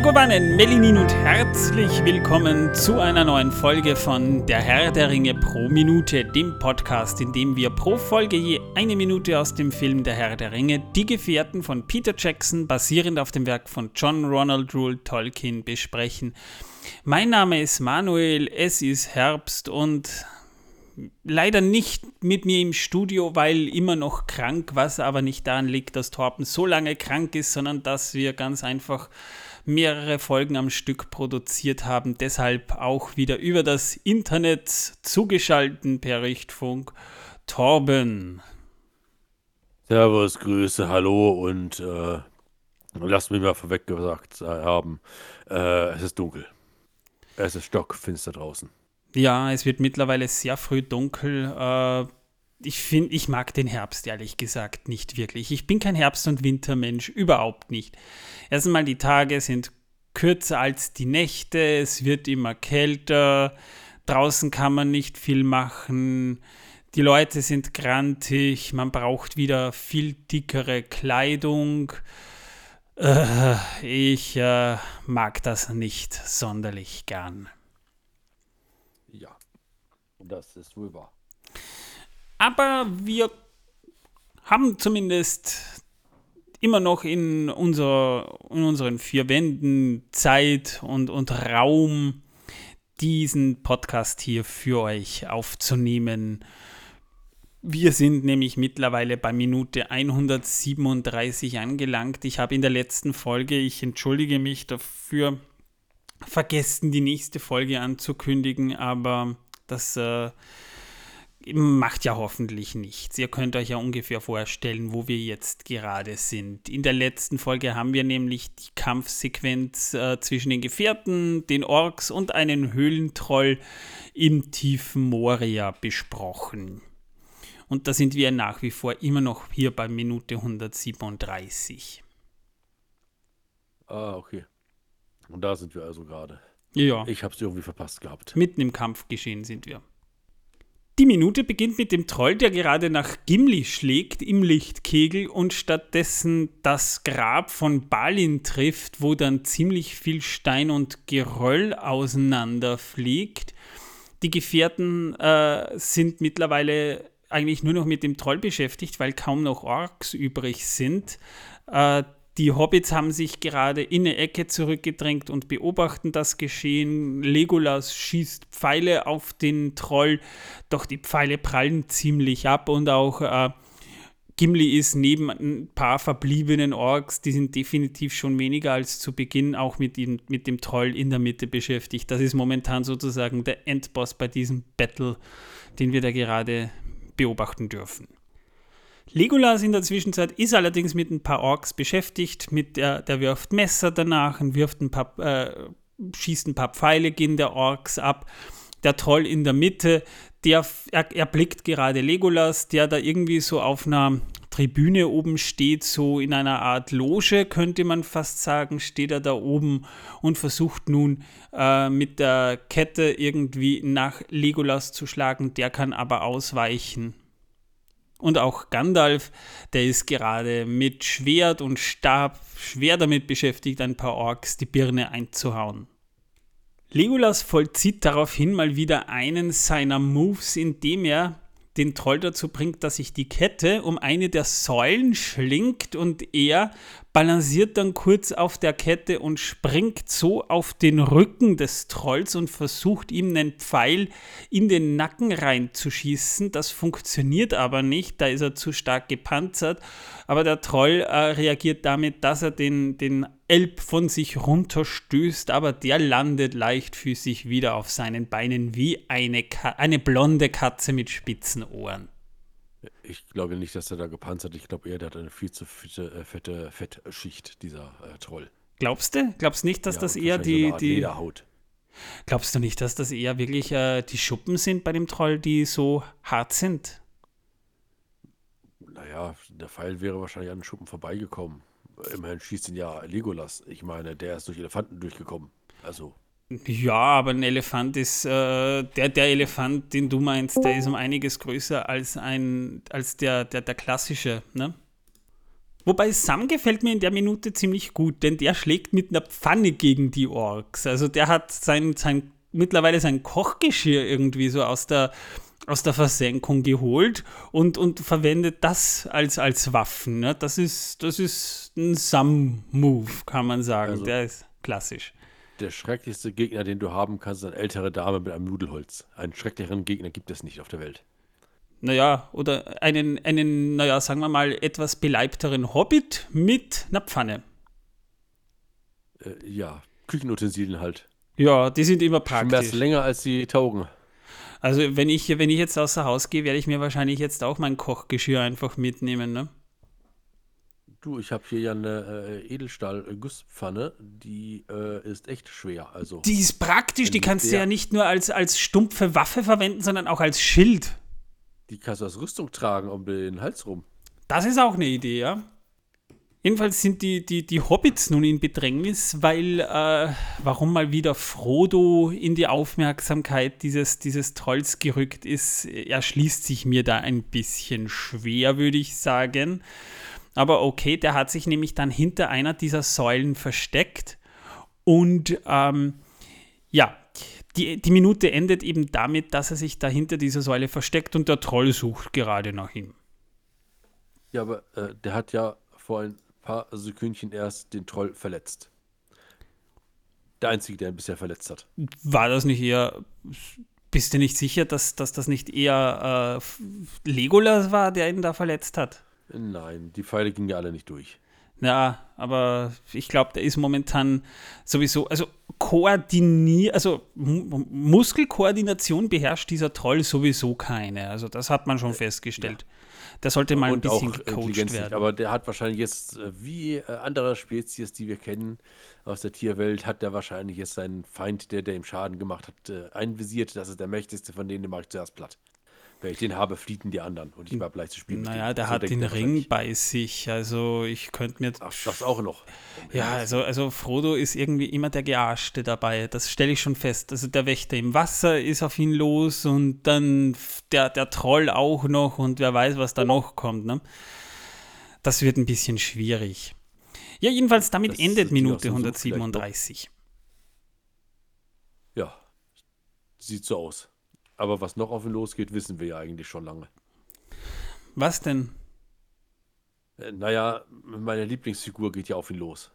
Megowannen, Melinin und herzlich willkommen zu einer neuen Folge von Der Herr der Ringe pro Minute, dem Podcast, in dem wir pro Folge je eine Minute aus dem Film Der Herr der Ringe, Die Gefährten von Peter Jackson, basierend auf dem Werk von John Ronald Rule Tolkien, besprechen. Mein Name ist Manuel, es ist Herbst und leider nicht mit mir im Studio, weil immer noch krank, was aber nicht daran liegt, dass Torben so lange krank ist, sondern dass wir ganz einfach mehrere Folgen am Stück produziert haben, deshalb auch wieder über das Internet zugeschaltet per Richtfunk. Torben. Servus, Grüße, Hallo und äh, lasst mich mal vorweg gesagt haben, äh, es ist dunkel. Es ist stockfinster draußen. Ja, es wird mittlerweile sehr früh dunkel. Äh, ich finde, ich mag den Herbst ehrlich gesagt nicht wirklich. Ich bin kein Herbst- und Wintermensch, überhaupt nicht. Erstmal, die Tage sind kürzer als die Nächte, es wird immer kälter, draußen kann man nicht viel machen, die Leute sind grantig, man braucht wieder viel dickere Kleidung. Äh, ich äh, mag das nicht sonderlich gern. Ja, das ist wohl wahr. Aber wir haben zumindest immer noch in, unser, in unseren vier Wänden Zeit und, und Raum, diesen Podcast hier für euch aufzunehmen. Wir sind nämlich mittlerweile bei Minute 137 angelangt. Ich habe in der letzten Folge, ich entschuldige mich dafür, vergessen, die nächste Folge anzukündigen, aber das äh, macht ja hoffentlich nichts. Ihr könnt euch ja ungefähr vorstellen, wo wir jetzt gerade sind. In der letzten Folge haben wir nämlich die Kampfsequenz äh, zwischen den Gefährten, den Orks und einem Höhlentroll im tiefen Moria besprochen. Und da sind wir nach wie vor immer noch hier bei Minute 137. Ah, okay. Und da sind wir also gerade. Ja. Ich habe es irgendwie verpasst gehabt. Mitten im Kampfgeschehen sind wir. Die Minute beginnt mit dem Troll, der gerade nach Gimli schlägt im Lichtkegel und stattdessen das Grab von Balin trifft, wo dann ziemlich viel Stein und Geröll auseinanderfliegt. Die Gefährten äh, sind mittlerweile eigentlich nur noch mit dem Troll beschäftigt, weil kaum noch Orks übrig sind. Äh, die Hobbits haben sich gerade in eine Ecke zurückgedrängt und beobachten das Geschehen. Legolas schießt Pfeile auf den Troll, doch die Pfeile prallen ziemlich ab und auch äh, Gimli ist neben ein paar verbliebenen Orks, die sind definitiv schon weniger als zu Beginn auch mit, ihm, mit dem Troll in der Mitte beschäftigt. Das ist momentan sozusagen der Endboss bei diesem Battle, den wir da gerade beobachten dürfen. Legolas in der Zwischenzeit ist allerdings mit ein paar Orks beschäftigt. Mit der, der wirft Messer danach und wirft ein paar, äh, schießt ein paar Pfeile gegen der Orks ab. Der Troll in der Mitte, der er, erblickt gerade Legolas, der da irgendwie so auf einer Tribüne oben steht, so in einer Art Loge, könnte man fast sagen, steht er da oben und versucht nun äh, mit der Kette irgendwie nach Legolas zu schlagen. Der kann aber ausweichen und auch Gandalf, der ist gerade mit Schwert und Stab schwer damit beschäftigt, ein paar Orks die Birne einzuhauen. Legolas vollzieht daraufhin mal wieder einen seiner Moves, indem er den Troll dazu bringt, dass sich die Kette um eine der Säulen schlingt und er balanciert dann kurz auf der Kette und springt so auf den Rücken des Trolls und versucht ihm einen Pfeil in den Nacken reinzuschießen. Das funktioniert aber nicht, da ist er zu stark gepanzert. Aber der Troll äh, reagiert damit, dass er den, den Elb von sich runterstößt, aber der landet leichtfüßig wieder auf seinen Beinen wie eine, eine blonde Katze mit spitzen Ohren. Ich glaube nicht, dass er da gepanzert Ich glaube eher, der hat eine viel zu fette, äh, fette Fettschicht, dieser äh, Troll. Glaubst du? Glaubst nicht, dass ja, das eher die. So die Lederhaut. Glaubst du nicht, dass das eher wirklich äh, die Schuppen sind bei dem Troll, die so hart sind? Naja, der Pfeil wäre wahrscheinlich an den Schuppen vorbeigekommen. Immerhin schießt ihn ja Legolas. Ich meine, der ist durch Elefanten durchgekommen. Also. Ja, aber ein Elefant ist, äh, der, der Elefant, den du meinst, der ist um einiges größer als ein, als der, der, der klassische, ne? Wobei Sam gefällt mir in der Minute ziemlich gut, denn der schlägt mit einer Pfanne gegen die Orks. Also der hat sein, sein mittlerweile sein Kochgeschirr irgendwie so aus der, aus der Versenkung geholt und, und verwendet das als, als Waffen. Ne? Das, ist, das ist ein Sam-Move, kann man sagen. Also, der ist klassisch. Der schrecklichste Gegner, den du haben kannst, ist eine ältere Dame mit einem Nudelholz. Einen schrecklicheren Gegner gibt es nicht auf der Welt naja, oder einen, einen, naja, sagen wir mal, etwas beleibteren Hobbit mit einer Pfanne. Äh, ja, Küchenutensilien halt. Ja, die sind immer praktisch. Schmerz länger als die taugen. Also wenn ich, wenn ich jetzt außer Haus gehe, werde ich mir wahrscheinlich jetzt auch mein Kochgeschirr einfach mitnehmen, ne? Du, ich habe hier ja eine äh, Edelstahl-Gusspfanne, die äh, ist echt schwer. Also, die ist praktisch, die kannst du ja nicht nur als, als stumpfe Waffe verwenden, sondern auch als Schild. Die kannst du als Rüstung tragen um den Hals rum. Das ist auch eine Idee, ja. Jedenfalls sind die, die, die Hobbits nun in Bedrängnis, weil äh, warum mal wieder Frodo in die Aufmerksamkeit dieses, dieses Trolls gerückt ist, erschließt sich mir da ein bisschen schwer, würde ich sagen. Aber okay, der hat sich nämlich dann hinter einer dieser Säulen versteckt und ähm, ja, die, die Minute endet eben damit, dass er sich da hinter dieser Säule versteckt und der Troll sucht gerade nach ihm. Ja, aber äh, der hat ja vor ein paar Sekündchen erst den Troll verletzt. Der Einzige, der ihn bisher verletzt hat. War das nicht eher. Bist du nicht sicher, dass, dass das nicht eher äh, Legolas war, der ihn da verletzt hat? Nein, die Pfeile gingen ja alle nicht durch. Ja, aber ich glaube, der ist momentan sowieso, also koordiniert, also Muskelkoordination beherrscht dieser Troll sowieso keine. Also das hat man schon festgestellt. Ja. Der sollte mal ein bisschen gecoacht werden. Aber der hat wahrscheinlich jetzt, äh, wie äh, andere Spezies, die wir kennen aus der Tierwelt, hat der wahrscheinlich jetzt seinen Feind, der, der ihm Schaden gemacht hat, äh, einvisiert. Das ist der mächtigste von denen, den mache ich zuerst platt. Wenn ich den habe, fliegen die anderen und ich war gleich zu spielen. Naja, der so hat den Ring bei sich. Also ich könnte mir. Ach, das auch noch. Ja, also, also Frodo ist irgendwie immer der Gearschte dabei. Das stelle ich schon fest. Also der Wächter im Wasser ist auf ihn los und dann der, der Troll auch noch und wer weiß, was da noch kommt. Ne? Das wird ein bisschen schwierig. Ja, jedenfalls damit das endet Minute 137. Ja, sieht so aus. Aber was noch auf ihn losgeht, wissen wir ja eigentlich schon lange. Was denn? Äh, naja, meine Lieblingsfigur geht ja auf ihn los.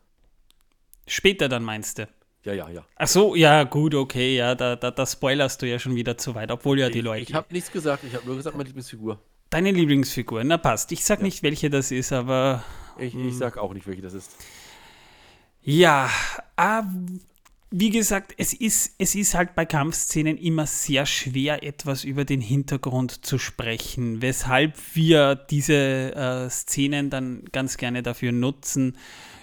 Später dann meinst du? Ja, ja, ja. Ach so, ja, gut, okay, ja, da, da, da spoilerst du ja schon wieder zu weit, obwohl ja die Leute. Ich habe nichts gesagt, ich habe nur gesagt, meine Lieblingsfigur. Deine Lieblingsfigur, na passt. Ich sag ja. nicht, welche das ist, aber. Ich, ich hm. sag auch nicht, welche das ist. Ja, ah, wie gesagt, es ist, es ist halt bei Kampfszenen immer sehr schwer, etwas über den Hintergrund zu sprechen, weshalb wir diese äh, Szenen dann ganz gerne dafür nutzen,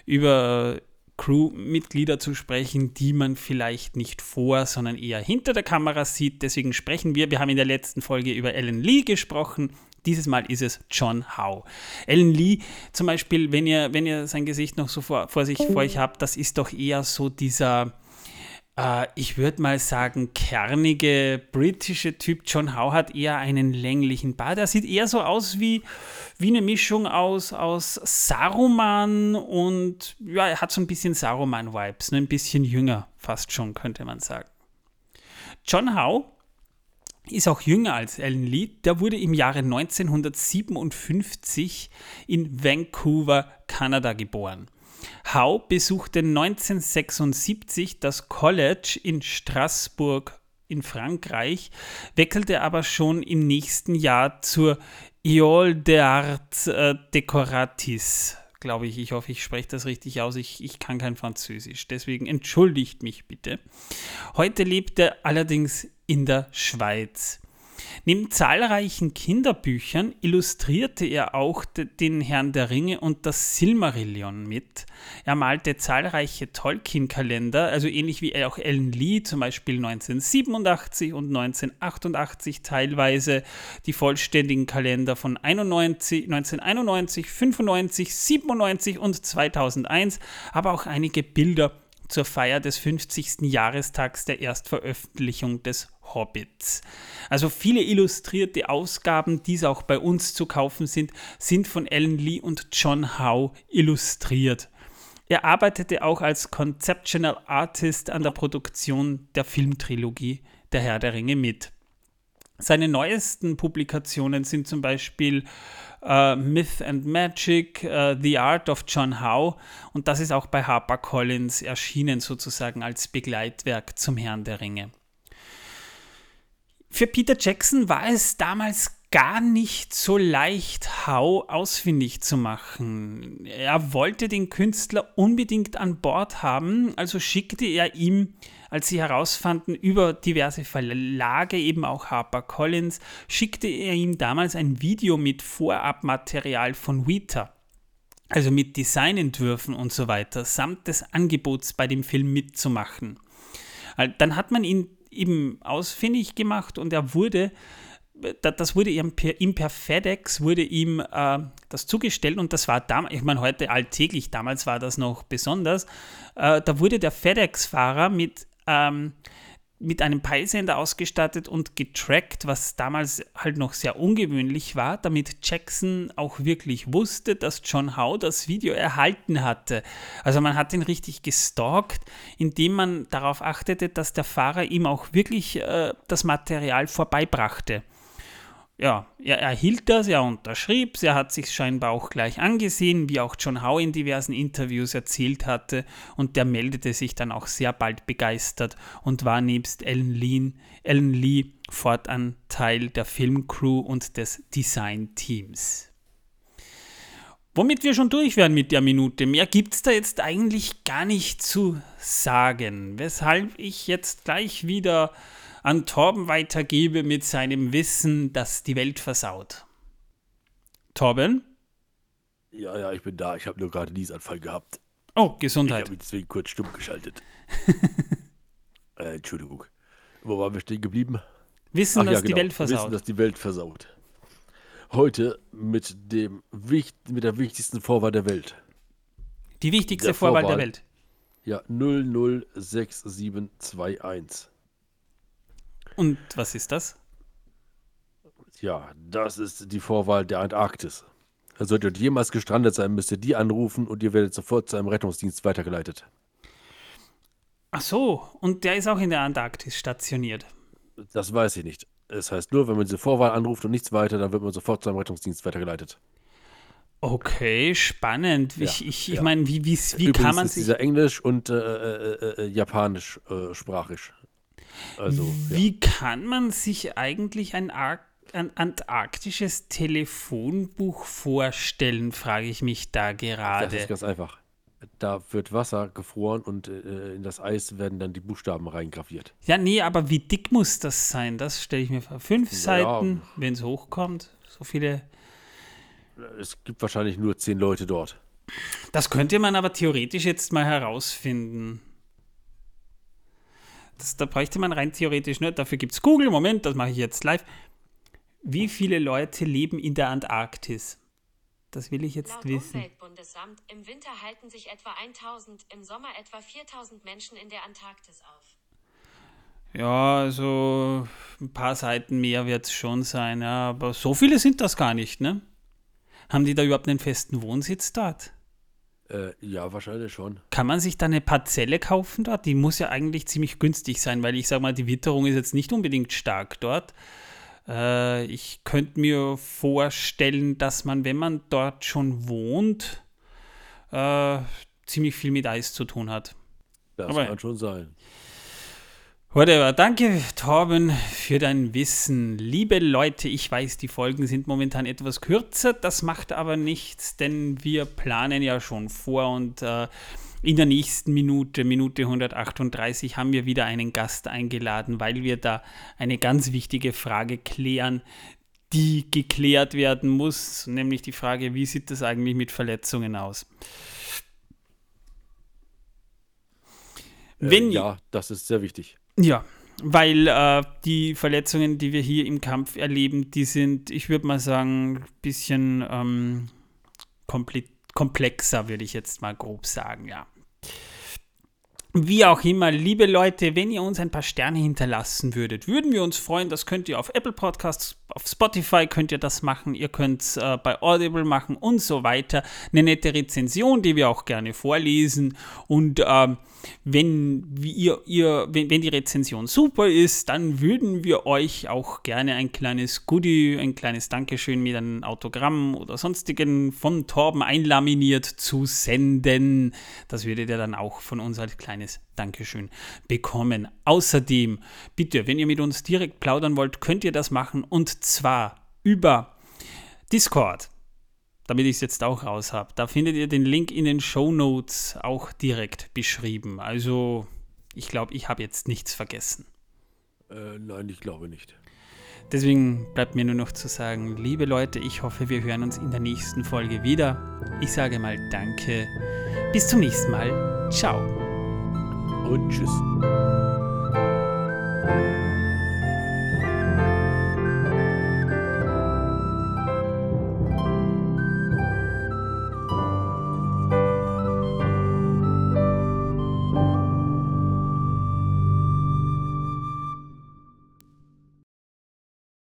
über Crewmitglieder zu sprechen, die man vielleicht nicht vor, sondern eher hinter der Kamera sieht. Deswegen sprechen wir, wir haben in der letzten Folge über Ellen Lee gesprochen, dieses Mal ist es John Howe. Ellen Lee zum Beispiel, wenn ihr, wenn ihr sein Gesicht noch so vor, vor sich vor euch habt, das ist doch eher so dieser äh, ich würde mal sagen, kernige britische Typ. John Howe hat eher einen länglichen Bart. Er sieht eher so aus wie, wie eine Mischung aus, aus Saruman und ja, er hat so ein bisschen Saruman-Vibes, ne? ein bisschen jünger fast schon, könnte man sagen. John Howe ist auch jünger als Alan Lee. Der wurde im Jahre 1957 in Vancouver, Kanada geboren. Howe besuchte 1976 das College in Straßburg in Frankreich, wechselte aber schon im nächsten Jahr zur École des Arts äh, Decoratis, glaube ich. Ich hoffe, ich spreche das richtig aus. Ich, ich kann kein Französisch, deswegen entschuldigt mich bitte. Heute lebt er allerdings in der Schweiz. Neben zahlreichen Kinderbüchern illustrierte er auch den Herrn der Ringe und das Silmarillion mit. Er malte zahlreiche Tolkien-Kalender, also ähnlich wie auch Ellen Lee, zum Beispiel 1987 und 1988 teilweise, die vollständigen Kalender von 91, 1991, 95, 97 und 2001, aber auch einige Bilder zur Feier des 50. Jahrestags der Erstveröffentlichung des Hobbit. Also viele illustrierte Ausgaben, die auch bei uns zu kaufen sind, sind von Alan Lee und John Howe illustriert. Er arbeitete auch als Conceptual Artist an der Produktion der Filmtrilogie Der Herr der Ringe mit. Seine neuesten Publikationen sind zum Beispiel uh, Myth and Magic, uh, The Art of John Howe und das ist auch bei HarperCollins erschienen sozusagen als Begleitwerk zum Herrn der Ringe. Für Peter Jackson war es damals gar nicht so leicht, Howe ausfindig zu machen. Er wollte den Künstler unbedingt an Bord haben, also schickte er ihm, als sie herausfanden, über diverse Verlage, eben auch HarperCollins, schickte er ihm damals ein Video mit Vorabmaterial von Weta. Also mit Designentwürfen und so weiter, samt des Angebots bei dem Film mitzumachen. Dann hat man ihn eben ausfindig gemacht und er wurde das wurde ihm per, ihm per FedEx wurde ihm äh, das zugestellt und das war damals, ich meine heute alltäglich, damals war das noch besonders, äh, da wurde der FedEx-Fahrer mit, ähm, mit einem Peilsender ausgestattet und getrackt, was damals halt noch sehr ungewöhnlich war, damit Jackson auch wirklich wusste, dass John Howe das Video erhalten hatte. Also man hat ihn richtig gestalkt, indem man darauf achtete, dass der Fahrer ihm auch wirklich äh, das Material vorbeibrachte ja, er erhielt das, er unterschrieb er hat sich scheinbar auch gleich angesehen, wie auch John Howe in diversen Interviews erzählt hatte, und der meldete sich dann auch sehr bald begeistert und war nebst Alan Lee, Alan Lee fortan Teil der Filmcrew und des Designteams. Womit wir schon durch wären mit der Minute. Mehr gibt es da jetzt eigentlich gar nicht zu sagen, weshalb ich jetzt gleich wieder an Torben weitergebe mit seinem Wissen, das die Welt versaut. Torben? Ja, ja, ich bin da. Ich habe nur gerade Niesanfall gehabt. Oh, Gesundheit. Ich habe mich deswegen kurz stumm geschaltet. äh, Entschuldigung. Wo waren wir stehen geblieben? Wissen, Ach, dass ja, genau. die Welt versaut. Wissen, dass die Welt versaut. Heute mit, dem, mit der wichtigsten Vorwahl der Welt. Die wichtigste der Vorwahl, Vorwahl der Welt. Ja, 006721. Und was ist das? Ja, das ist die Vorwahl der Antarktis. Solltet ihr jemals gestrandet sein, müsst ihr die anrufen und ihr werdet sofort zu einem Rettungsdienst weitergeleitet. Ach so, und der ist auch in der Antarktis stationiert. Das weiß ich nicht. Es das heißt nur, wenn man diese Vorwahl anruft und nichts weiter, dann wird man sofort zu einem Rettungsdienst weitergeleitet. Okay, spannend. Ja, ich ich, ich ja. meine, wie, wie, wie Übrigens kann man sich. Dieser Englisch und äh, äh, äh, äh Japanisch äh, sprachisch. Also, Wie ja. kann man sich eigentlich ein, ein antarktisches Telefonbuch vorstellen, frage ich mich da gerade. Das ist ganz einfach. Da wird Wasser gefroren und äh, in das Eis werden dann die Buchstaben reingraviert. Ja, nee, aber wie dick muss das sein? Das stelle ich mir vor. Fünf ja, Seiten, wenn es hochkommt. So viele. Es gibt wahrscheinlich nur zehn Leute dort. Das könnte man aber theoretisch jetzt mal herausfinden. Das, da bräuchte man rein theoretisch nicht. Dafür gibt es Google. Moment, das mache ich jetzt live. Wie viele Leute leben in der Antarktis? Das will ich jetzt Laut wissen. Umweltbundesamt, im Winter halten sich etwa 1000, im Sommer etwa 4000 Menschen in der Antarktis auf. Ja, also ein paar Seiten mehr wird es schon sein, ja, aber so viele sind das gar nicht, ne? Haben die da überhaupt einen festen Wohnsitz dort? Äh, ja, wahrscheinlich schon. Kann man sich da eine Parzelle kaufen dort? Die muss ja eigentlich ziemlich günstig sein, weil ich sage mal, die Witterung ist jetzt nicht unbedingt stark dort. Äh, ich könnte mir vorstellen, dass man, wenn man dort schon wohnt, äh, ziemlich viel mit Eis zu tun hat. Das Aber, kann schon sein. Whatever. Danke, Torben, für dein Wissen. Liebe Leute, ich weiß, die Folgen sind momentan etwas kürzer. Das macht aber nichts, denn wir planen ja schon vor und äh, in der nächsten Minute, Minute 138, haben wir wieder einen Gast eingeladen, weil wir da eine ganz wichtige Frage klären, die geklärt werden muss, nämlich die Frage, wie sieht das eigentlich mit Verletzungen aus? Äh, Wenn, äh, ja, das ist sehr wichtig. Ja, weil äh, die Verletzungen, die wir hier im Kampf erleben, die sind, ich würde mal sagen, ein bisschen ähm, komplexer, würde ich jetzt mal grob sagen, ja. Wie auch immer, liebe Leute, wenn ihr uns ein paar Sterne hinterlassen würdet, würden wir uns freuen. Das könnt ihr auf Apple Podcasts, auf Spotify könnt ihr das machen, ihr könnt es äh, bei Audible machen und so weiter. Eine nette Rezension, die wir auch gerne vorlesen. Und ähm, wenn, ihr, ihr, wenn, wenn die Rezension super ist, dann würden wir euch auch gerne ein kleines Goodie, ein kleines Dankeschön mit einem Autogramm oder sonstigen von Torben einlaminiert zu senden. Das würdet ihr dann auch von uns als kleines Dankeschön bekommen. Außerdem, bitte, wenn ihr mit uns direkt plaudern wollt, könnt ihr das machen und zwar über Discord damit ich es jetzt auch raus habe. Da findet ihr den Link in den Show Notes auch direkt beschrieben. Also ich glaube, ich habe jetzt nichts vergessen. Äh, nein, ich glaube nicht. Deswegen bleibt mir nur noch zu sagen, liebe Leute, ich hoffe, wir hören uns in der nächsten Folge wieder. Ich sage mal Danke. Bis zum nächsten Mal. Ciao. Und tschüss.